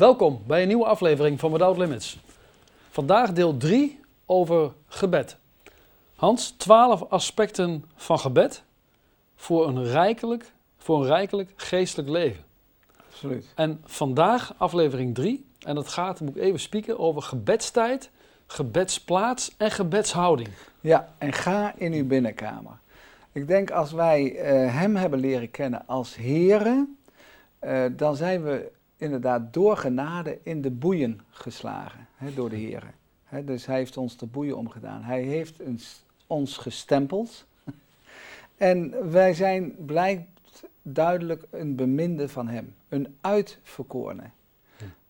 Welkom bij een nieuwe aflevering van Without Limits. Vandaag deel 3 over gebed. Hans, 12 aspecten van gebed voor een rijkelijk, voor een rijkelijk geestelijk leven. Absoluut. En vandaag aflevering 3 en dat gaat, moet ik even spieken, over gebedstijd, gebedsplaats en gebedshouding. Ja, en ga in uw binnenkamer. Ik denk als wij eh, Hem hebben leren kennen als Here, eh, dan zijn we inderdaad door genade in de boeien geslagen hè, door de Here. Hè, dus Hij heeft ons de boeien omgedaan. Hij heeft ons, ons gestempeld. en wij zijn blijkt duidelijk een beminde van Hem, een uitverkorene.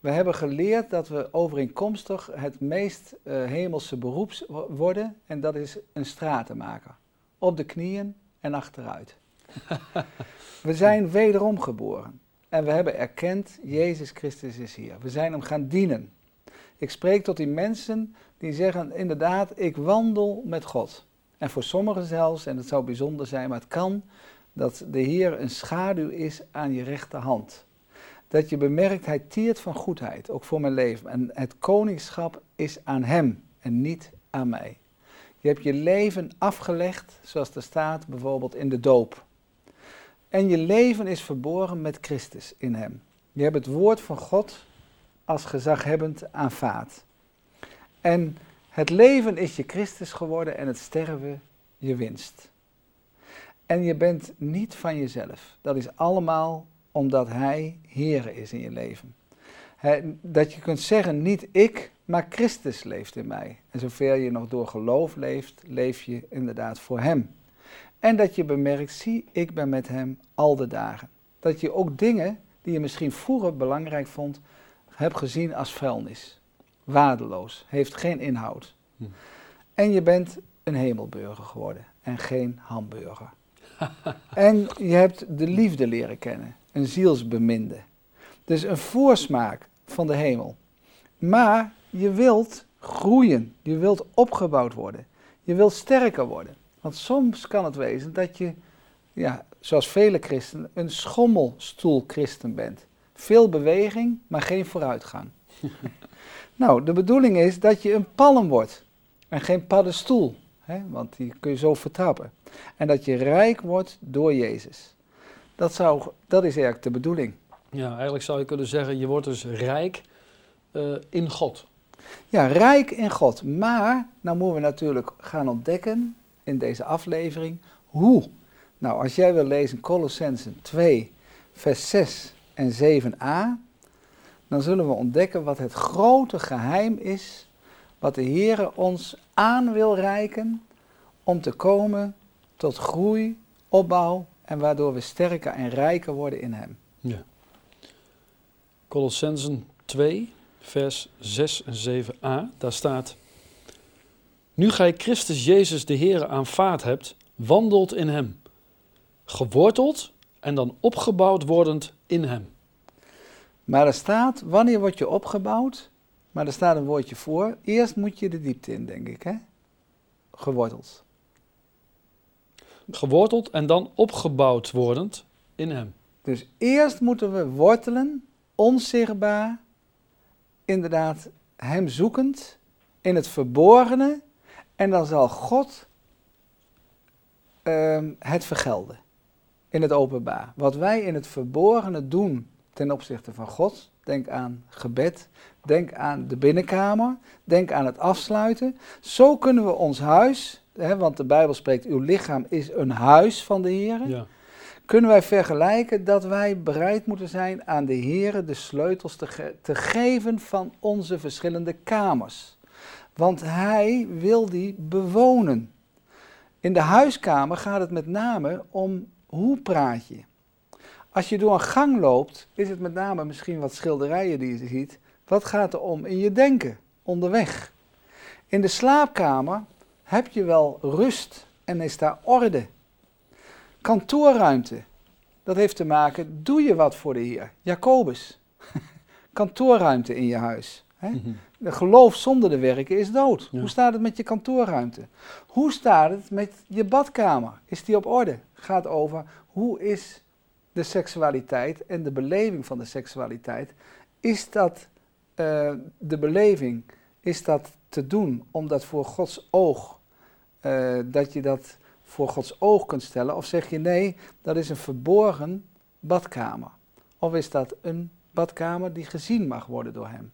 We hebben geleerd dat we overeenkomstig het meest uh, hemelse beroep worden en dat is een stratenmaker. Op de knieën en achteruit. we zijn wederom geboren en we hebben erkend, Jezus Christus is hier. We zijn hem gaan dienen. Ik spreek tot die mensen die zeggen, inderdaad, ik wandel met God. En voor sommigen zelfs, en het zou bijzonder zijn, maar het kan, dat de Heer een schaduw is aan je rechterhand dat je bemerkt, hij tiert van goedheid, ook voor mijn leven. En het koningschap is aan hem en niet aan mij. Je hebt je leven afgelegd, zoals er staat bijvoorbeeld in de doop. En je leven is verborgen met Christus in hem. Je hebt het woord van God als gezaghebbend aanvaard. En het leven is je Christus geworden en het sterven je winst. En je bent niet van jezelf. Dat is allemaal omdat Hij Heer is in je leven. dat je kunt zeggen, niet ik, maar Christus leeft in mij. En zover je nog door geloof leeft, leef je inderdaad voor Hem. En dat je bemerkt, zie, ik ben met Hem al de dagen. Dat je ook dingen die je misschien vroeger belangrijk vond, hebt gezien als vuilnis. Waardeloos, heeft geen inhoud. Hm. En je bent een hemelburger geworden en geen hamburger. en je hebt de liefde leren kennen een zielsbeminde. Dus een voorsmaak van de hemel. Maar je wilt groeien, je wilt opgebouwd worden, je wilt sterker worden. Want soms kan het wezen dat je, ja, zoals vele christenen, een schommelstoelchristen bent. Veel beweging, maar geen vooruitgang. nou, de bedoeling is dat je een palm wordt en geen paddenstoel, hè, want die kun je zo vertrappen. En dat je rijk wordt door Jezus. Dat, zou, dat is eigenlijk de bedoeling. Ja, eigenlijk zou je kunnen zeggen, je wordt dus rijk uh, in God. Ja, rijk in God. Maar, nou moeten we natuurlijk gaan ontdekken in deze aflevering, hoe? Nou, als jij wil lezen Colossensen 2, vers 6 en 7a, dan zullen we ontdekken wat het grote geheim is, wat de Heer ons aan wil reiken om te komen tot groei, opbouw en waardoor we sterker en rijker worden in Hem. Ja. Colossensen 2, vers 6 en 7a, daar staat: Nu gij Christus Jezus de Heer aanvaard hebt, wandelt in Hem, geworteld en dan opgebouwd wordend in Hem. Maar er staat, wanneer word je opgebouwd? Maar er staat een woordje voor. Eerst moet je de diepte in, denk ik, hè? Geworteld geworteld en dan opgebouwd wordend in Hem. Dus eerst moeten we wortelen, onzichtbaar, inderdaad Hem zoekend, in het verborgene, en dan zal God ehm, het vergelden in het openbaar. Wat wij in het verborgene doen ten opzichte van God, denk aan gebed, denk aan de binnenkamer, denk aan het afsluiten. Zo kunnen we ons huis hè, want de Bijbel spreekt, uw lichaam is een huis van de Heer. Ja. Kunnen wij vergelijken dat wij bereid moeten zijn aan de Heer de sleutels te, te geven van onze verschillende kamers. Want Hij wil die bewonen. In de huiskamer gaat het met name om hoe praat je. Als je door een gang loopt, is het met name misschien wat schilderijen die je ziet. Wat gaat er om in je denken onderweg? In de slaapkamer heb je wel rust en is daar orde. Kantoorruimte, dat heeft te maken, doe je wat voor de Heer? Jacobus, kantoorruimte in je huis. Hè? Mhm. De geloof zonder de werken is dood. Hoe staat het met je kantoorruimte? Hoe staat het met je badkamer? Is die op orde? Gaat over hoe is de seksualiteit en de beleving van de seksualiteit is dat uh, de beleving, is dat te doen omdat voor Gods oog, uh, dat je dat voor Gods oog kunt stellen? Of zeg je nee, dat is een verborgen badkamer? Of is dat een badkamer die gezien mag worden door hem?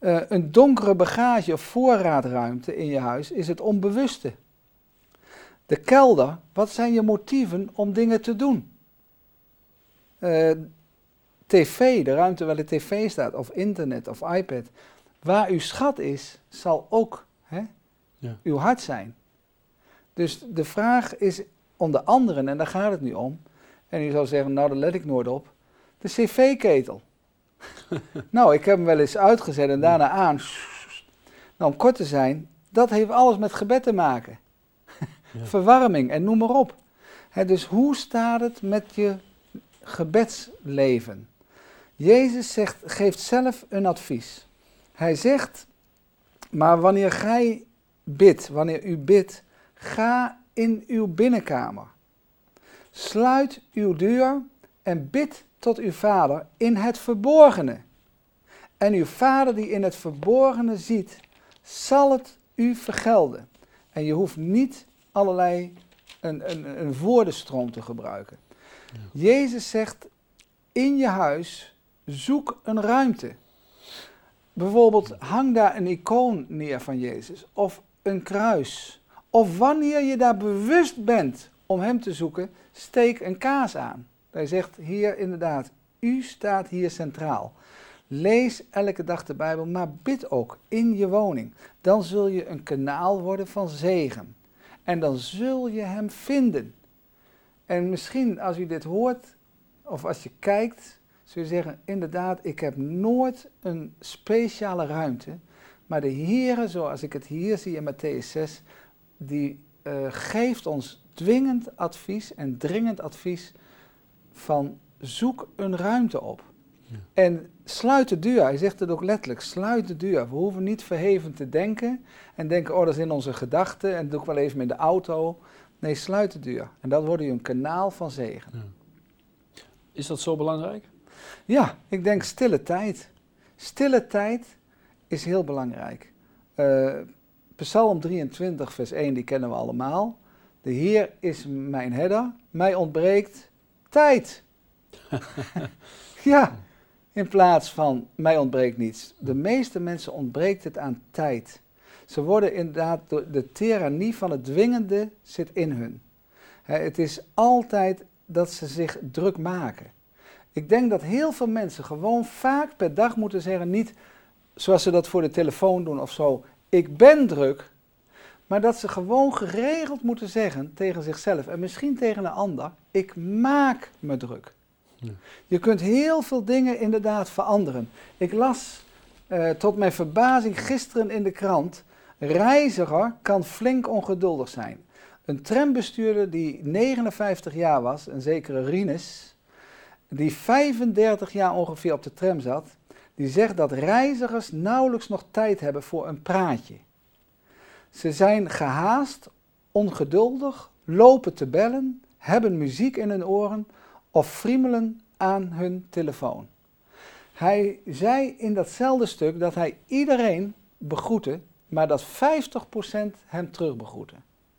Uh, een donkere bagage of voorraadruimte in je huis is het onbewuste. De kelder, wat zijn je motieven om dingen te doen? Uh, tv, de ruimte waar de tv staat, of internet of iPad. Waar uw schat is, zal ook hè, ja. uw hart zijn. Dus de vraag is onder anderen, en daar gaat het nu om, en u zou zeggen, nou daar let ik nooit op, de cv-ketel. nou, ik heb hem wel eens uitgezet en daarna aan. Nou, om kort te zijn, dat heeft alles met gebed te maken. Verwarming en noem maar op. dus hoe staat het met je gebedsleven? Jezus zegt, geeft zelf een advies. Hij zegt, maar wanneer gij bidt, wanneer u bidt, ga in uw binnenkamer. Sluit uw deur en bid tot uw vader in het verborgene. En uw vader die in het verborgene ziet, zal het u vergelden. En je hoeft niet allerlei een, een, een woordenstroom te gebruiken. Jezus zegt, in je huis zoek een ruimte. Bijvoorbeeld hang daar een icoon neer van Jezus of een kruis. Of wanneer je daar bewust bent om Hem te zoeken, steek een kaas aan. Hij zegt hier inderdaad, u staat hier centraal. Lees elke dag de Bijbel, maar bid ook in je woning. Dan zul je een kanaal worden van zegen. En dan zul je Hem vinden. En misschien als u dit hoort, of als je kijkt, zul je zeggen, inderdaad, ik heb nooit een speciale ruimte. Maar de Heere, zoals ik het hier zie in Matthäus 6, die uh, geeft ons dwingend advies en dringend advies van zoek een ruimte op. Ja. En sluit de deur. Hij zegt het ook letterlijk, sluit de deur. We hoeven niet verheven te denken en denken, oh dat is in onze gedachten en dat doe ik wel even met de auto. Nee, sluit de deur. En dat wordt een kanaal van zegen. Ja. Is dat zo belangrijk? Ja, ik denk stille tijd. Stille tijd is heel belangrijk. Uh, Psalm 23, vers 1, die kennen we allemaal. De Heer is mijn herder, mij ontbreekt tijd. ja, in plaats van mij ontbreekt niets. De meeste mensen ontbreekt het aan tijd. Ze worden inderdaad, de tyrannie van het dwingende zit in hun. Het is altijd dat ze zich druk maken. Ik denk dat heel veel mensen gewoon vaak per dag moeten zeggen, niet zoals ze dat voor de telefoon doen of zo, ik ben druk, maar dat ze gewoon geregeld moeten zeggen tegen zichzelf en misschien tegen een ander, ik maak me druk. Ja. Je kunt heel veel dingen inderdaad veranderen. Ik las uh, tot mijn verbazing gisteren in de krant, reiziger kan flink ongeduldig zijn. Een trambestuurder die 59 jaar was, een zekere Rinus, die 35 jaar ongeveer op de tram zat, die zegt dat reizigers nauwelijks nog tijd hebben voor een praatje. Ze zijn gehaast, ongeduldig, lopen te bellen, hebben muziek in hun oren of friemelen aan hun telefoon. Hij zei in datzelfde stuk dat hij iedereen begroette, maar dat 50% hem terugbegroette.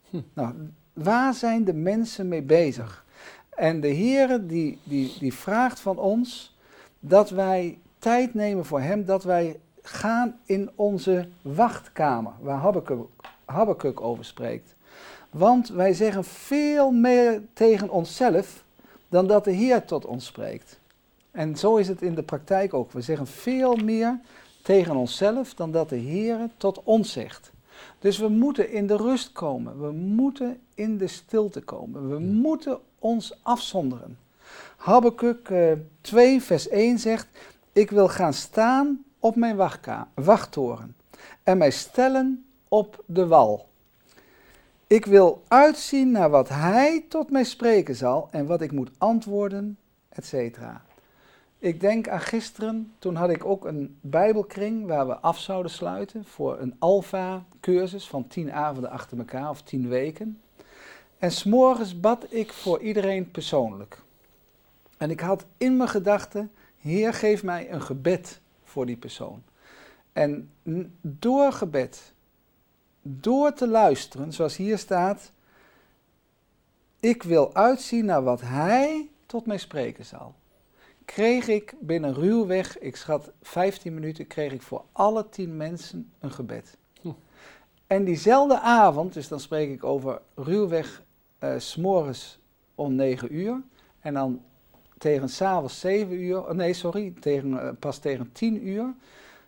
Hm. Nou, waar zijn de mensen mee bezig? En de Heer die, die, die vraagt van ons dat wij tijd nemen voor Hem, dat wij gaan in onze wachtkamer, waar Habakkuk, Habakkuk over spreekt. Want wij zeggen veel meer tegen onszelf dan dat de Heer tot ons spreekt. En zo is het in de praktijk ook. We zeggen veel meer tegen onszelf dan dat de Heer tot ons zegt. Dus we moeten in de rust komen. We moeten in de stilte komen. We moeten ons afzonderen. Habakkuk uh, 2 vers 1 zegt, ik wil gaan staan op mijn wachttoren en mij stellen op de wal. Ik wil uitzien naar wat hij tot mij spreken zal en wat ik moet antwoorden, etc. Ik denk aan gisteren, toen had ik ook een Bijbelkring waar we af zouden sluiten voor een Alpha-cursus van tien avonden achter elkaar of tien weken. En s'morgens bad ik voor iedereen persoonlijk. En ik had in mijn gedachten, Heer, geef mij een gebed voor die persoon. En door gebed, door te luisteren, zoals hier staat, ik wil uitzien naar wat hij tot mij spreken zal. Kreeg ik binnen ruwweg, ik schat 15 minuten, kreeg ik voor alle 10 mensen een gebed. Hm. En diezelfde avond, dus dan spreek ik over ruwweg eh, s s'morgens om 9 uur. En dan tegen s'avonds 7 uur, oh nee sorry, tegen, eh, pas tegen 10 uur,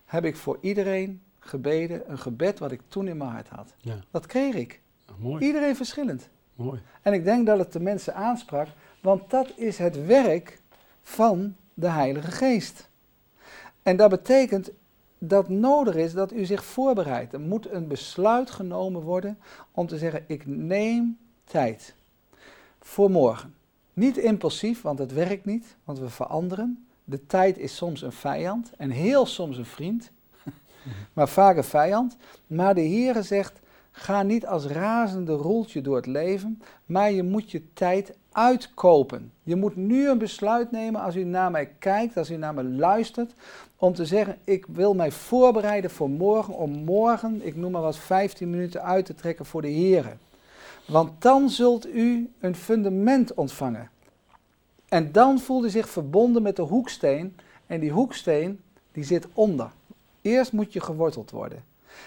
heb ik voor iedereen gebeden, een gebed wat ik toen in mijn hart had. Ja, Dat kreeg ik. mooi, Iedereen verschillend. mooi. En ik denk dat het de mensen aansprak, want dat is het werk van de Heilige Geest. En dat betekent dat nodig is dat u zich voorbereidt. Er moet een besluit genomen worden om te zeggen: ik neem tijd voor morgen. Niet impulsief, want het werkt niet, want we veranderen. De tijd is soms een vijand en heel soms een vriend, maar een vijand. Maar de Heere zegt: ga niet als razende roeltje door het leven, maar je moet je tijd uitkopen. Je moet nu een besluit nemen als u naar mij kijkt, als u naar me luistert, om te zeggen: ik wil mij voorbereiden voor morgen, om morgen, ik noem maar wat, 15 minuten uit te trekken voor de Heere. Want dan zult u een fundament ontvangen. En dan voelt u zich verbonden met de hoeksteen. En die hoeksteen, die zit onder. Eerst moet je geworteld worden.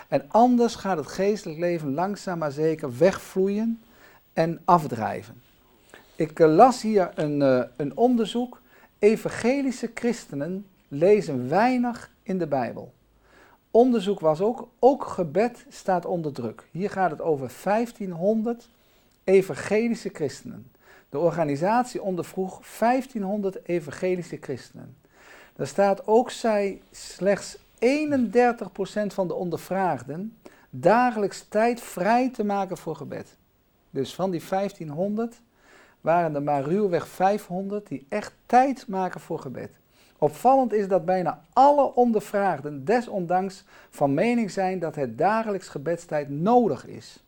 En anders gaat het geestelijk leven langzaam maar zeker wegvloeien en afdrijven. Ik eh, las hier een, eh, een onderzoek. Evangelische christenen lezen weinig in de Bijbel. Onderzoek was ook, ook gebed staat onder druk. Hier gaat het over 1500 evangelische christenen. De organisatie ondervroeg 1500 evangelische christenen. Daar staat ook zij slechts 31% van de ondervraagden dagelijks tijd vrij te maken voor gebed. Dus van die 1500 waren er maar ruwweg 500 die echt tijd maken voor gebed. Opvallend is dat bijna alle ondervraagden desondanks van mening zijn dat het dagelijks gebedstijd nodig is.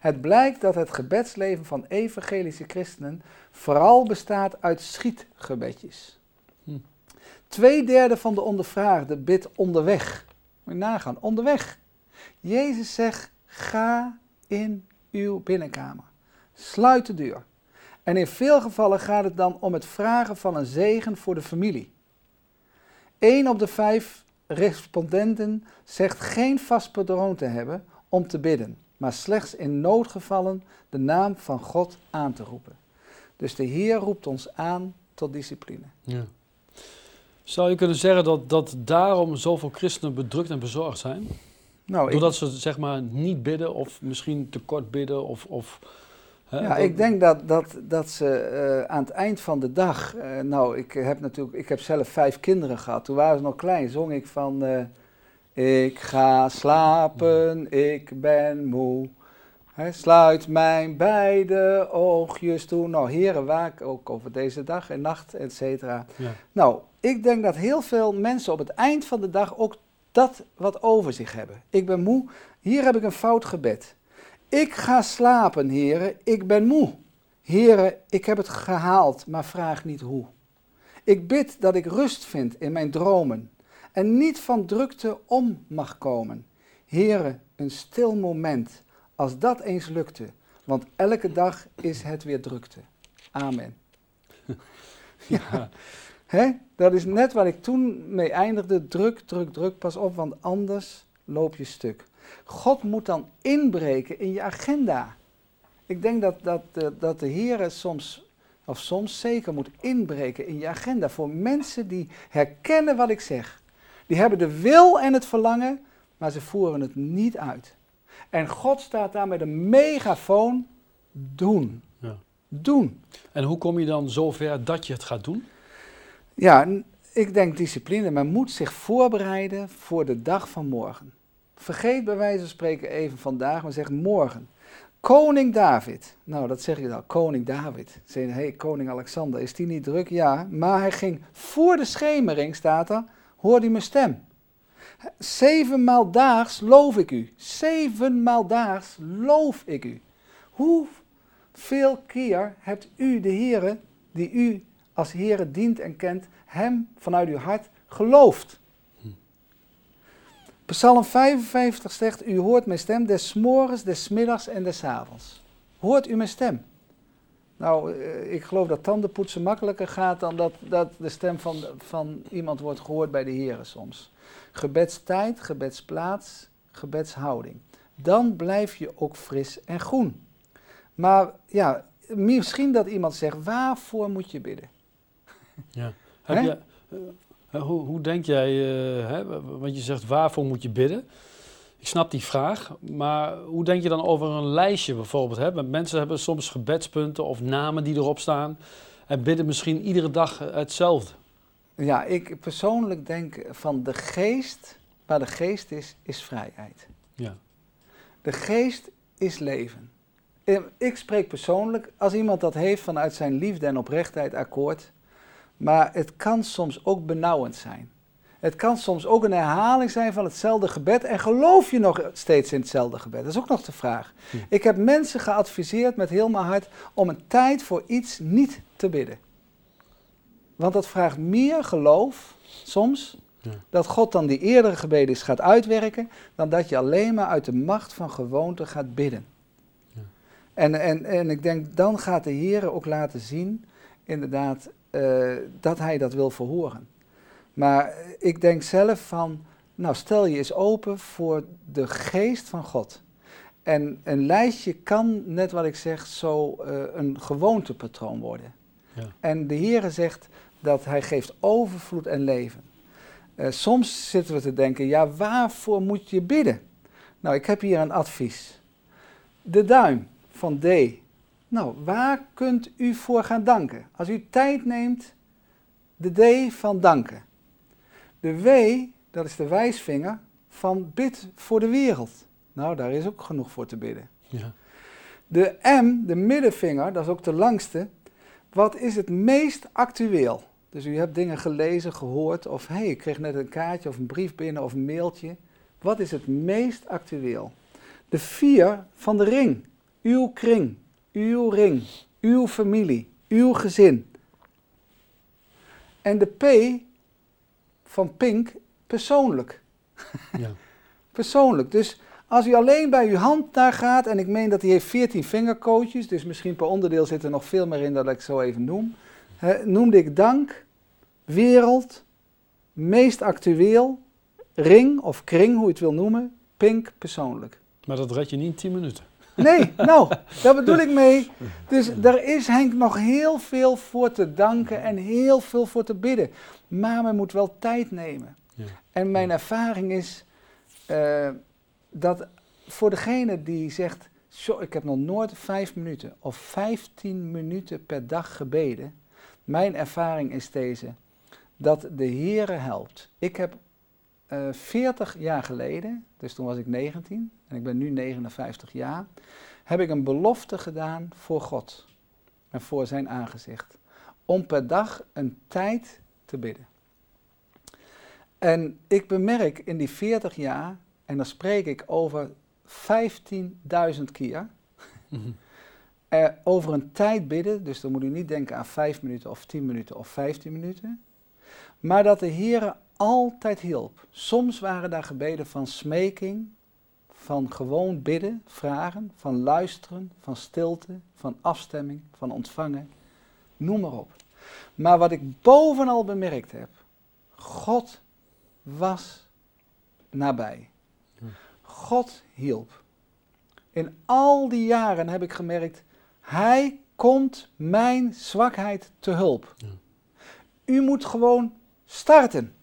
Het blijkt dat het gebedsleven van evangelische christenen vooral bestaat uit schietgebedjes. Tweederde van de ondervraagden bidt onderweg. Moet je nagaan, onderweg. Jezus zegt, ga in uw binnenkamer. Sluit de deur. En in veel gevallen gaat het dan om het vragen van een zegen voor de familie. Eén op de vijf respondenten zegt geen vast patroon te hebben om te bidden, maar slechts in noodgevallen de naam van God aan te roepen. Dus de Heer roept ons aan tot discipline. Ja. Zou je kunnen zeggen dat, dat daarom zoveel christenen bedrukt en bezorgd zijn? Nou, ik, Doordat ze zeg maar niet bidden of misschien te kort bidden of... of hè, ja, dat- ik denk dat, dat, dat ze eh, aan het eind van de dag. eh, nou, ik heb natuurlijk. Ik heb zelf vijf kinderen gehad. Toen waren ze nog klein. Zong ik van. eh, ik ga slapen, ik ben moe. Sluit mijn beide oogjes toe. Nou, heren, waak ook over deze dag en nacht, et cetera. Ja. Nou, ik denk dat heel veel mensen op het eind van de dag ook dat wat over zich hebben. Ik ben moe, hier heb ik een fout gebed. Ik ga slapen, heren, ik ben moe. Heren, ik heb het gehaald, maar vraag niet hoe. Ik bid dat ik rust vind in mijn dromen en niet van drukte om mag komen. Heren, een stil moment, als dat eens lukte, want elke dag is het weer drukte. Amen. Ja. Hè? Dat is net waar ik toen mee eindigde. Druk, druk, druk. Pas op, want anders loop je stuk. God moet dan inbreken in je agenda. Ik denk dat, dat, eh, dat de Heer soms, of soms zeker moet inbreken in je agenda. Voor mensen die herkennen wat ik zeg. Die hebben de wil en het verlangen, maar ze voeren het niet uit. En God staat daar met een megafoon. Doen. Ja. Doen. En hoe kom je dan zover dat je het gaat doen? Ja, ik denk discipline. Men moet zich voorbereiden voor de dag van morgen. Vergeet bij wijze van spreken even vandaag, maar zeg morgen. Koning David. Nou, dat zeg je al. Koning David. Zeg hé, hey, koning Alexander, is die niet druk? Ja, maar hij ging voor de schemering, staat er, hoorde hij mijn stem. Zevenmaal daags loof ik u. Zevenmaal daags loof ik u. Hoeveel keer hebt u de Heere, die u als Heere dient en kent, hem vanuit uw hart geloofd? Psalm 55 zegt, u hoort mijn stem des morgens, des middags en des avonds. Hoort u mijn stem? Nou, eh, ik geloof dat tandenpoetsen makkelijker gaat dan dat, dat de stem van, van iemand wordt gehoord bij de heren soms. Gebedstijd, gebedsplaats, gebedshouding. Dan blijf je ook fris en groen. Maar ja, misschien dat iemand zegt, waarvoor moet je bidden? Ja. Heb je, uh, hoe, hoe, denk jij, uh, hè, want je zegt waarvoor moet je bidden? Ik snap die vraag, maar hoe denk je dan over een lijstje bijvoorbeeld? Hè? Mensen hebben soms gebedspunten of namen die erop staan en bidden misschien iedere dag hetzelfde. Ja, ik persoonlijk denk van de geest, waar de geest is, is vrijheid. Ja. De geest is leven. Ik spreek persoonlijk, als iemand dat heeft vanuit zijn liefde en oprechtheid, akkoord. Maar het kan soms ook benauwend zijn. Het kan soms ook een herhaling zijn van hetzelfde gebed. En geloof je nog steeds in hetzelfde gebed? Dat is ook nog de vraag. Hm. Ik heb mensen geadviseerd met heel mijn hart om een tijd voor iets niet te bidden. Want dat vraagt meer geloof, soms, ja. dat God dan die eerdere gebeden is gaat uitwerken, dan dat je alleen maar uit de macht van gewoonte gaat bidden. Ja. En, en, en ik denk, dan gaat de Heer ook laten zien, inderdaad, uh, dat Hij dat wil verhoren. Maar ik denk zelf van, nou stel je eens open voor de geest van God. En een lijstje kan, net wat ik zeg, zo uh, een gewoontepatroon worden. Ja. En de Heere zegt dat Hij geeft overvloed en leven. Uh, soms zitten we te denken, ja waarvoor moet je bidden? Nou, ik heb hier een advies. De duim van D. Nou, waar kunt u voor gaan danken? Als u tijd neemt, de D van danken. De W, dat is de wijsvinger van bid voor de wereld. Nou, daar is ook genoeg voor te bidden. Ja. De M, de middenvinger, dat is ook de langste. Wat is het meest actueel? Dus u hebt dingen gelezen, gehoord, of hé, hey, ik kreeg net een kaartje of een brief binnen of een mailtje. Wat is het meest actueel? De vier van de ring. Uw kring, uw ring, uw familie, uw gezin. En de P van Pink persoonlijk. Ja. persoonlijk. Dus als u alleen bij uw hand daar gaat, en ik meen dat hij heeft 14 vingercoaches, dus misschien per onderdeel zit er nog veel meer in dat ik zo even noem. noemde ik dank, wereld, meest actueel, ring of kring, hoe je het wil noemen, pink persoonlijk. Maar dat red je niet in 10 minuten. Nee, nou, daar bedoel ik mee. Dus er is Henk nog heel veel voor te danken en heel veel voor te bidden. Maar men moet wel tijd nemen. Ja. En mijn ervaring is uh, dat voor degene die zegt, ik heb nog nooit vijf minuten of vijftien minuten per dag gebeden. Mijn ervaring is deze, dat de Heere helpt. Ik heb uh, eh, 40 jaar geleden, dus toen was ik 19 en ik ben nu 59 jaar, heb ik een belofte gedaan voor God en voor zijn aangezicht. Om per dag een tijd te bidden. En ik bemerk in die 40 jaar, en dan spreek ik over 15.000 keer, mm over een tijd bidden, dus dan moet u niet denken aan 5 minuten of 10 minuten of 15 minuten, maar dat de Heer altijd hielp. Soms waren daar gebeden van smeking, van gewoon bidden, vragen, van luisteren, van stilte, van afstemming, van ontvangen, noem maar op. Maar wat ik bovenal bemerkt heb, God was nabij. God hielp. In al die jaren heb ik gemerkt, Hij komt mijn zwakheid te hulp. U moet gewoon starten.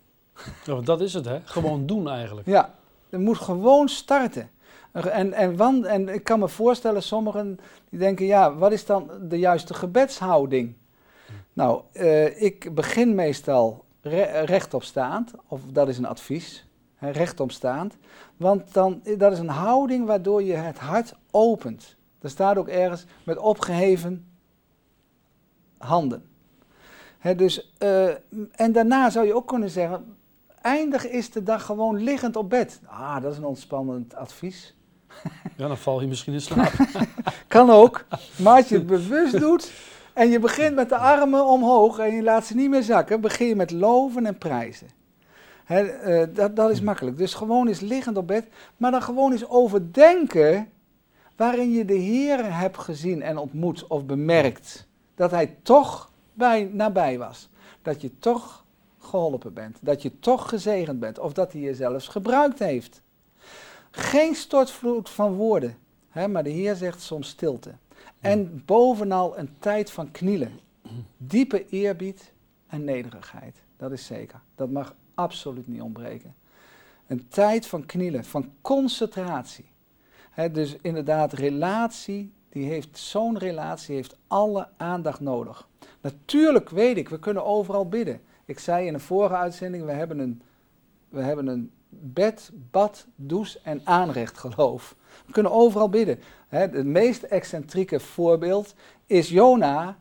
Ja, dat is het, hè? Gewoon doen eigenlijk. Ja, je moet gewoon starten. En, en, en ik kan me voorstellen, sommigen die denken, ja, wat is dan de juiste gebedshouding? Nou, uh, ik begin meestal re rechtopstaand, of dat is een advies, rechtopstaand. Want dan, dat is een houding waardoor je het hart opent. Er staat ook ergens met opgeheven handen. dus, uh, en daarna zou je ook kunnen zeggen, eindig is de dag gewoon liggend op bed. Ah, dat is een ontspannend advies. Ja, dan val je misschien in slaap. kan ook. Maar als je het bewust doet en je begint met de armen omhoog en je laat ze niet meer zakken, begin je met loven en prijzen. Eh, dat, dat is makkelijk. Dus gewoon eens liggend op bed, maar dan gewoon eens overdenken waarin je de Heer hebt gezien en ontmoet of bemerkt. Dat Hij toch bij, nabij was. Dat je toch geholpen bent. Dat je toch gezegend bent. Of dat hij je zelfs gebruikt heeft. Geen stortvloed van woorden. Hè, maar de Heer zegt soms stilte. En bovenal een tijd van knielen. Diepe eerbied en nederigheid. Dat is zeker. Dat mag absoluut niet ontbreken. Een tijd van knielen, van concentratie. dus inderdaad, relatie, die heeft zo'n relatie, heeft alle aandacht nodig. Natuurlijk weet ik, we kunnen overal bidden. Ik zei in een vorige uitzending, we hebben een, we hebben een bed, bad, douche en aanrecht geloof. We kunnen overal bidden. het meest excentrieke voorbeeld is Jona,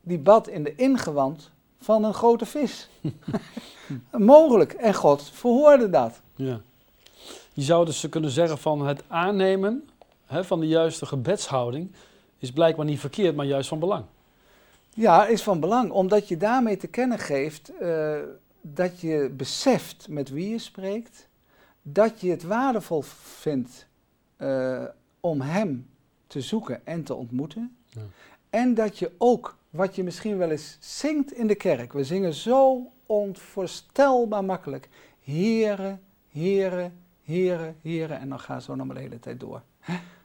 die bad in de ingewand van een grote vis. Mogelijk. En God verhoorde dat. Ja. Je zou dus kunnen zeggen van het aannemen van de juiste gebedshouding is blijkbaar niet verkeerd, maar juist van belang. Ja, is van belang, omdat je daarmee te kennen geeft uh, dat je beseft met wie je spreekt, dat je het waardevol vindt uh, om Hem te zoeken en te ontmoeten. Ja. En dat je ook, wat je misschien wel eens zingt in de kerk, we zingen zo onvoorstelbaar makkelijk, Here, Here, Here, Here, en dan gaat zo nog maar de hele tijd door.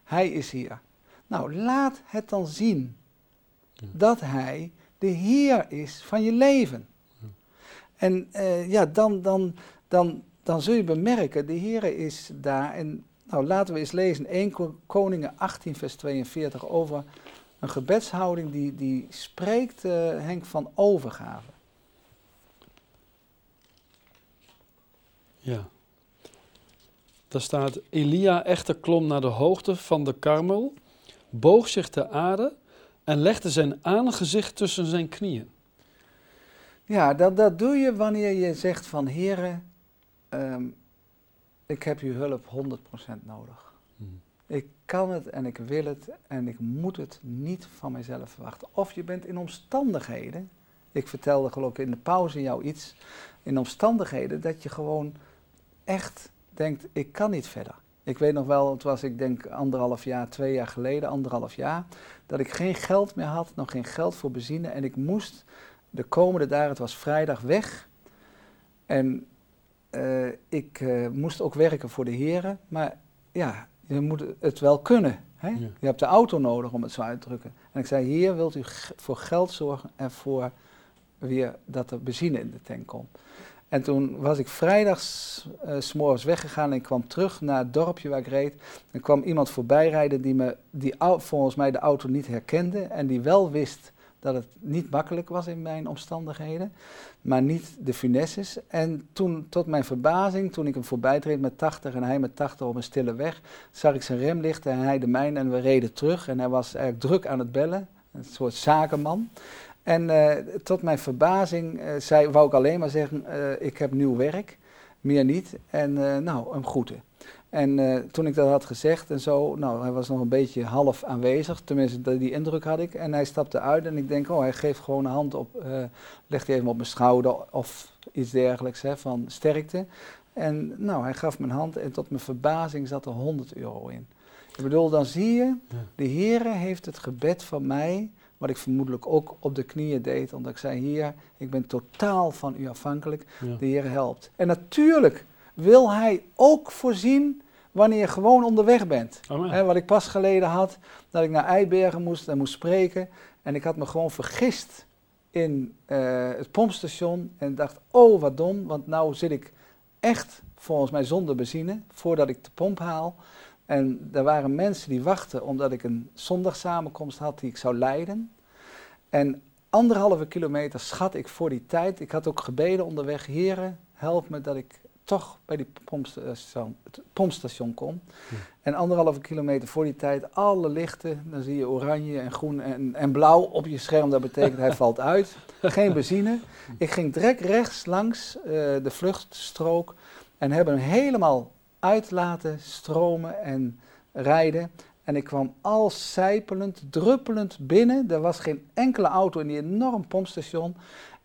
Hij is hier. Nou, laat het dan zien dat Hij de Heer is van je leven. En uh, ja, dan, dan, dan, dan zul je bemerken, de Heer is daar. En nou, laten we eens lezen 1 Koningen 18, vers 42 over een gebedshouding die, die spreekt, uh, Henk, van overgave. Ja. Daar staat, Elia echter klom naar de hoogte van de karmel, boog zich ter aarde en legde zijn aangezicht tussen zijn knieën. Ja, dat, dat doe je wanneer je zegt van heren, ehm, ik heb uw hulp 100% nodig. Hmm. Ik kan het en ik wil het en ik moet het niet van mijzelf verwachten. Of je bent in omstandigheden, ik vertelde geloof ik in de pauze jou iets, in omstandigheden dat je gewoon echt denkt, ik kan niet verder. Ik weet nog wel, het was ik denk anderhalf jaar, twee jaar geleden, anderhalf jaar, dat ik geen geld meer had, nog geen geld voor benzine. En ik moest de komende dagen, het was vrijdag, weg. En uh, ik uh, moest ook werken voor de heren. Maar ja, je moet het wel kunnen. Hè? Ja. Je hebt de auto nodig om het zo uit te drukken. En ik zei, heer, wilt u voor geld zorgen en voor weer dat er benzine in de tank komt. En toen was ik vrijdags uh, s'morgens weggegaan en ik kwam terug naar het dorpje waar ik reed. En kwam iemand voorbij rijden die, me, die volgens mij de auto niet herkende en die wel wist dat het niet makkelijk was in mijn omstandigheden, maar niet de finesses. En toen, tot mijn verbazing, toen ik hem voorbij treed met 80 en hij met 80 op een stille weg, zag ik zijn remlichten en hij de mijne en we reden terug. En hij was eigenlijk druk aan het bellen, een soort zakenman. En uh, tot mijn verbazing uh, zei, wou ik alleen maar zeggen, uh, ik heb nieuw werk, meer niet. En nou, hem groeten. En toen ik dat had gezegd en zo, nou, hij was nog een beetje half aanwezig, tenminste die indruk had ik. En hij stapte uit en ik denk, oh, hij geeft gewoon een hand op, legt hij even op mijn schouder of iets dergelijks, hè, van sterkte. En nou, hij gaf mijn hand en tot mijn verbazing zat er 100 euro in. Ik bedoel, dan zie je, de Heere heeft het gebed van mij wat ik vermoedelijk ook op de knieën deed, omdat ik zei, Heer, ik ben totaal van u afhankelijk, de Heer helpt. En natuurlijk wil Hij ook voorzien wanneer je gewoon onderweg bent. He, wat ik pas geleden had, dat ik naar Eibergen moest en moest spreken. En ik had me gewoon vergist in uh, het pompstation en dacht, oh wat dom, want nou zit ik echt volgens mij zonder benzine voordat ik de pomp haal. En er waren mensen die wachten omdat ik een zondagsamenkomst had die ik zou leiden. En anderhalve kilometer schat ik voor die tijd. Ik had ook gebeden onderweg, heren, help me dat ik toch bij die pompstation, pompstation kom. En anderhalve kilometer voor die tijd, alle lichten, dan zie je oranje en groen en, en blauw op je scherm. Dat betekent hij valt uit. Geen benzine. Ik ging direct rechts langs uh, de vluchtstrook en hebben hem helemaal uit laten stromen en rijden. En ik kwam al sijpelend, druppelend binnen. Er was geen enkele auto in die enorm pompstation.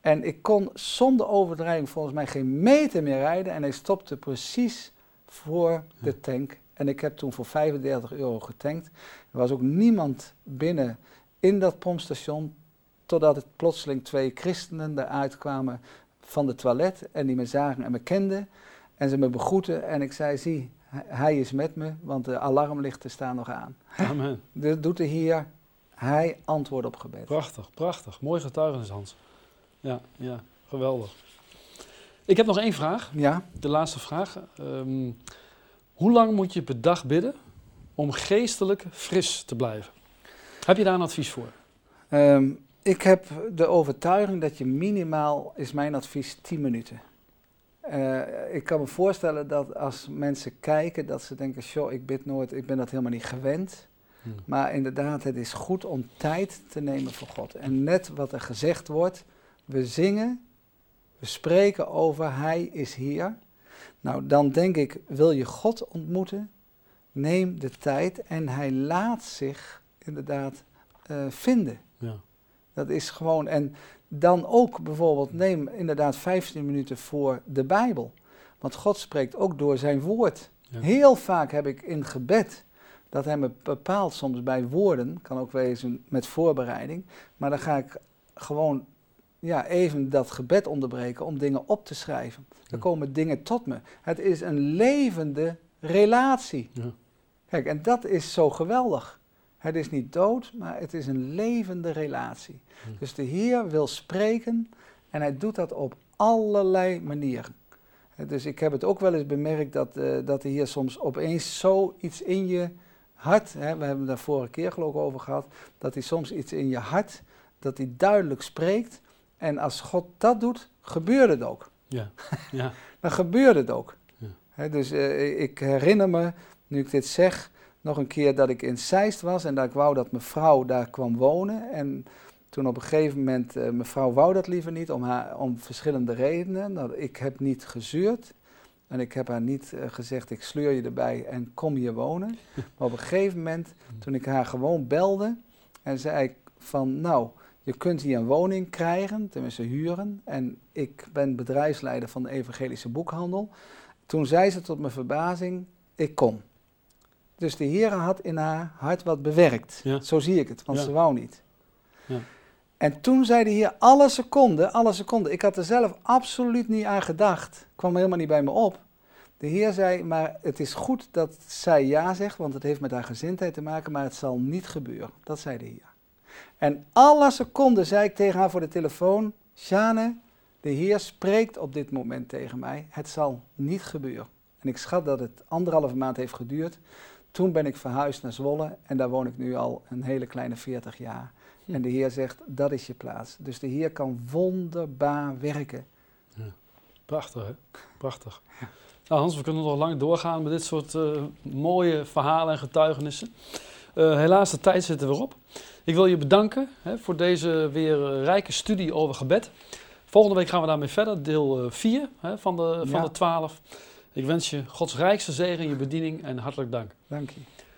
En ik kon zonder overdrijving volgens mij geen meter meer rijden. En hij stopte precies voor de tank. En ik heb toen voor 35 euro getankt. Er was ook niemand binnen in dat pompstation. Totdat het plotseling twee christenen eruit kwamen van de toilet. En die me zagen en me kenden. En ze me begroeten. En ik zei, zie, hij is met me, want de alarmlichten staan nog aan. Amen. Dat doet de Heer. Hij antwoordt op gebed. Prachtig, prachtig. Mooi getuigenis, Hans. Ja, ja, geweldig. Ik heb nog één vraag. Ja, De laatste vraag. Ehm, hoe lang moet je per dag bidden om geestelijk fris te blijven? Heb je daar een advies voor? ehm, ik heb de overtuiging dat je minimaal, is mijn advies, 10 minuten. Eh, ik kan me voorstellen dat als mensen kijken, dat ze denken, joh, ik bid nooit, ik ben dat helemaal niet gewend. Hm. Maar inderdaad, het is goed om tijd te nemen voor God. En net wat er gezegd wordt, we zingen, we spreken over Hij is hier. Nou, dan denk ik, wil je God ontmoeten? Neem de tijd en Hij laat zich inderdaad eh, vinden. Ja. Dat is gewoon, en dan ook bijvoorbeeld, neem inderdaad 15 minuten voor de Bijbel. Want God spreekt ook door zijn woord. Ja. Heel vaak heb ik in gebed dat hij me bepaalt, soms bij woorden, kan ook wezen met voorbereiding, maar dan ga ik gewoon ja, even dat gebed onderbreken om dingen op te schrijven. Er Ja. komen dingen tot me. Het is een levende relatie. Ja. Kijk, en dat is zo geweldig. Het is niet dood, maar het is een levende relatie. Hm. Dus de Heer wil spreken en hij doet dat op allerlei manieren. Dus ik heb het ook wel eens bemerkt dat, eh, dat de Heer soms opeens zoiets in je hart, hè, we hebben het daar vorige keer geloof ik over gehad, dat hij soms iets in je hart, dat hij duidelijk spreekt. En als God dat doet, gebeurt het ook. Ja. ja. Dan gebeurt het ook. Ja. Dus eh, ik herinner me, nu ik dit zeg, nog een keer dat ik in Zeist was en dat ik wou dat mevrouw daar kwam wonen. En toen op een gegeven moment, eh, mevrouw wou dat liever niet om, haar, om verschillende redenen. Nou, ik heb niet gezuurd en ik heb haar niet eh, gezegd, ik sleur je erbij en kom hier wonen. Maar op een gegeven moment, toen ik haar gewoon belde en zei ik van, nou, je kunt hier een woning krijgen, tenminste huren. En ik ben bedrijfsleider van de evangelische boekhandel. Toen zei ze tot mijn verbazing, ik kom. Dus de Heer had in haar hart wat bewerkt. Ja. Zo zie ik het, want Ja. ze wou niet. Ja. En toen zei de Heer, alle seconden, alle seconden. Ik had er zelf absoluut niet aan gedacht. Kwam helemaal niet bij me op. De Heer zei, maar het is goed dat zij ja zegt, want het heeft met haar gezindheid te maken, maar het zal niet gebeuren. Dat zei de Heer. En alle seconden zei ik tegen haar voor de telefoon, Sjane, de Heer spreekt op dit moment tegen mij. Het zal niet gebeuren. En ik schat dat het anderhalve maand heeft geduurd. Toen ben ik verhuisd naar Zwolle en daar woon ik nu al een hele kleine 40 jaar. Hm. En de Heer zegt, dat is je plaats. Dus de Heer kan wonderbaar werken. Prachtig, hè? Prachtig. Nou, Hans, we kunnen nog lang doorgaan met dit soort eh, mooie verhalen en getuigenissen. Eh, helaas, de tijd zit er weer op. Ik wil je bedanken hè, voor deze weer eh, rijke studie over gebed. Volgende week gaan we daarmee verder, deel 4 van, de, van Ja. de 12. Ik wens je Gods rijkste zegen in je bediening en hartelijk dank. Dank je.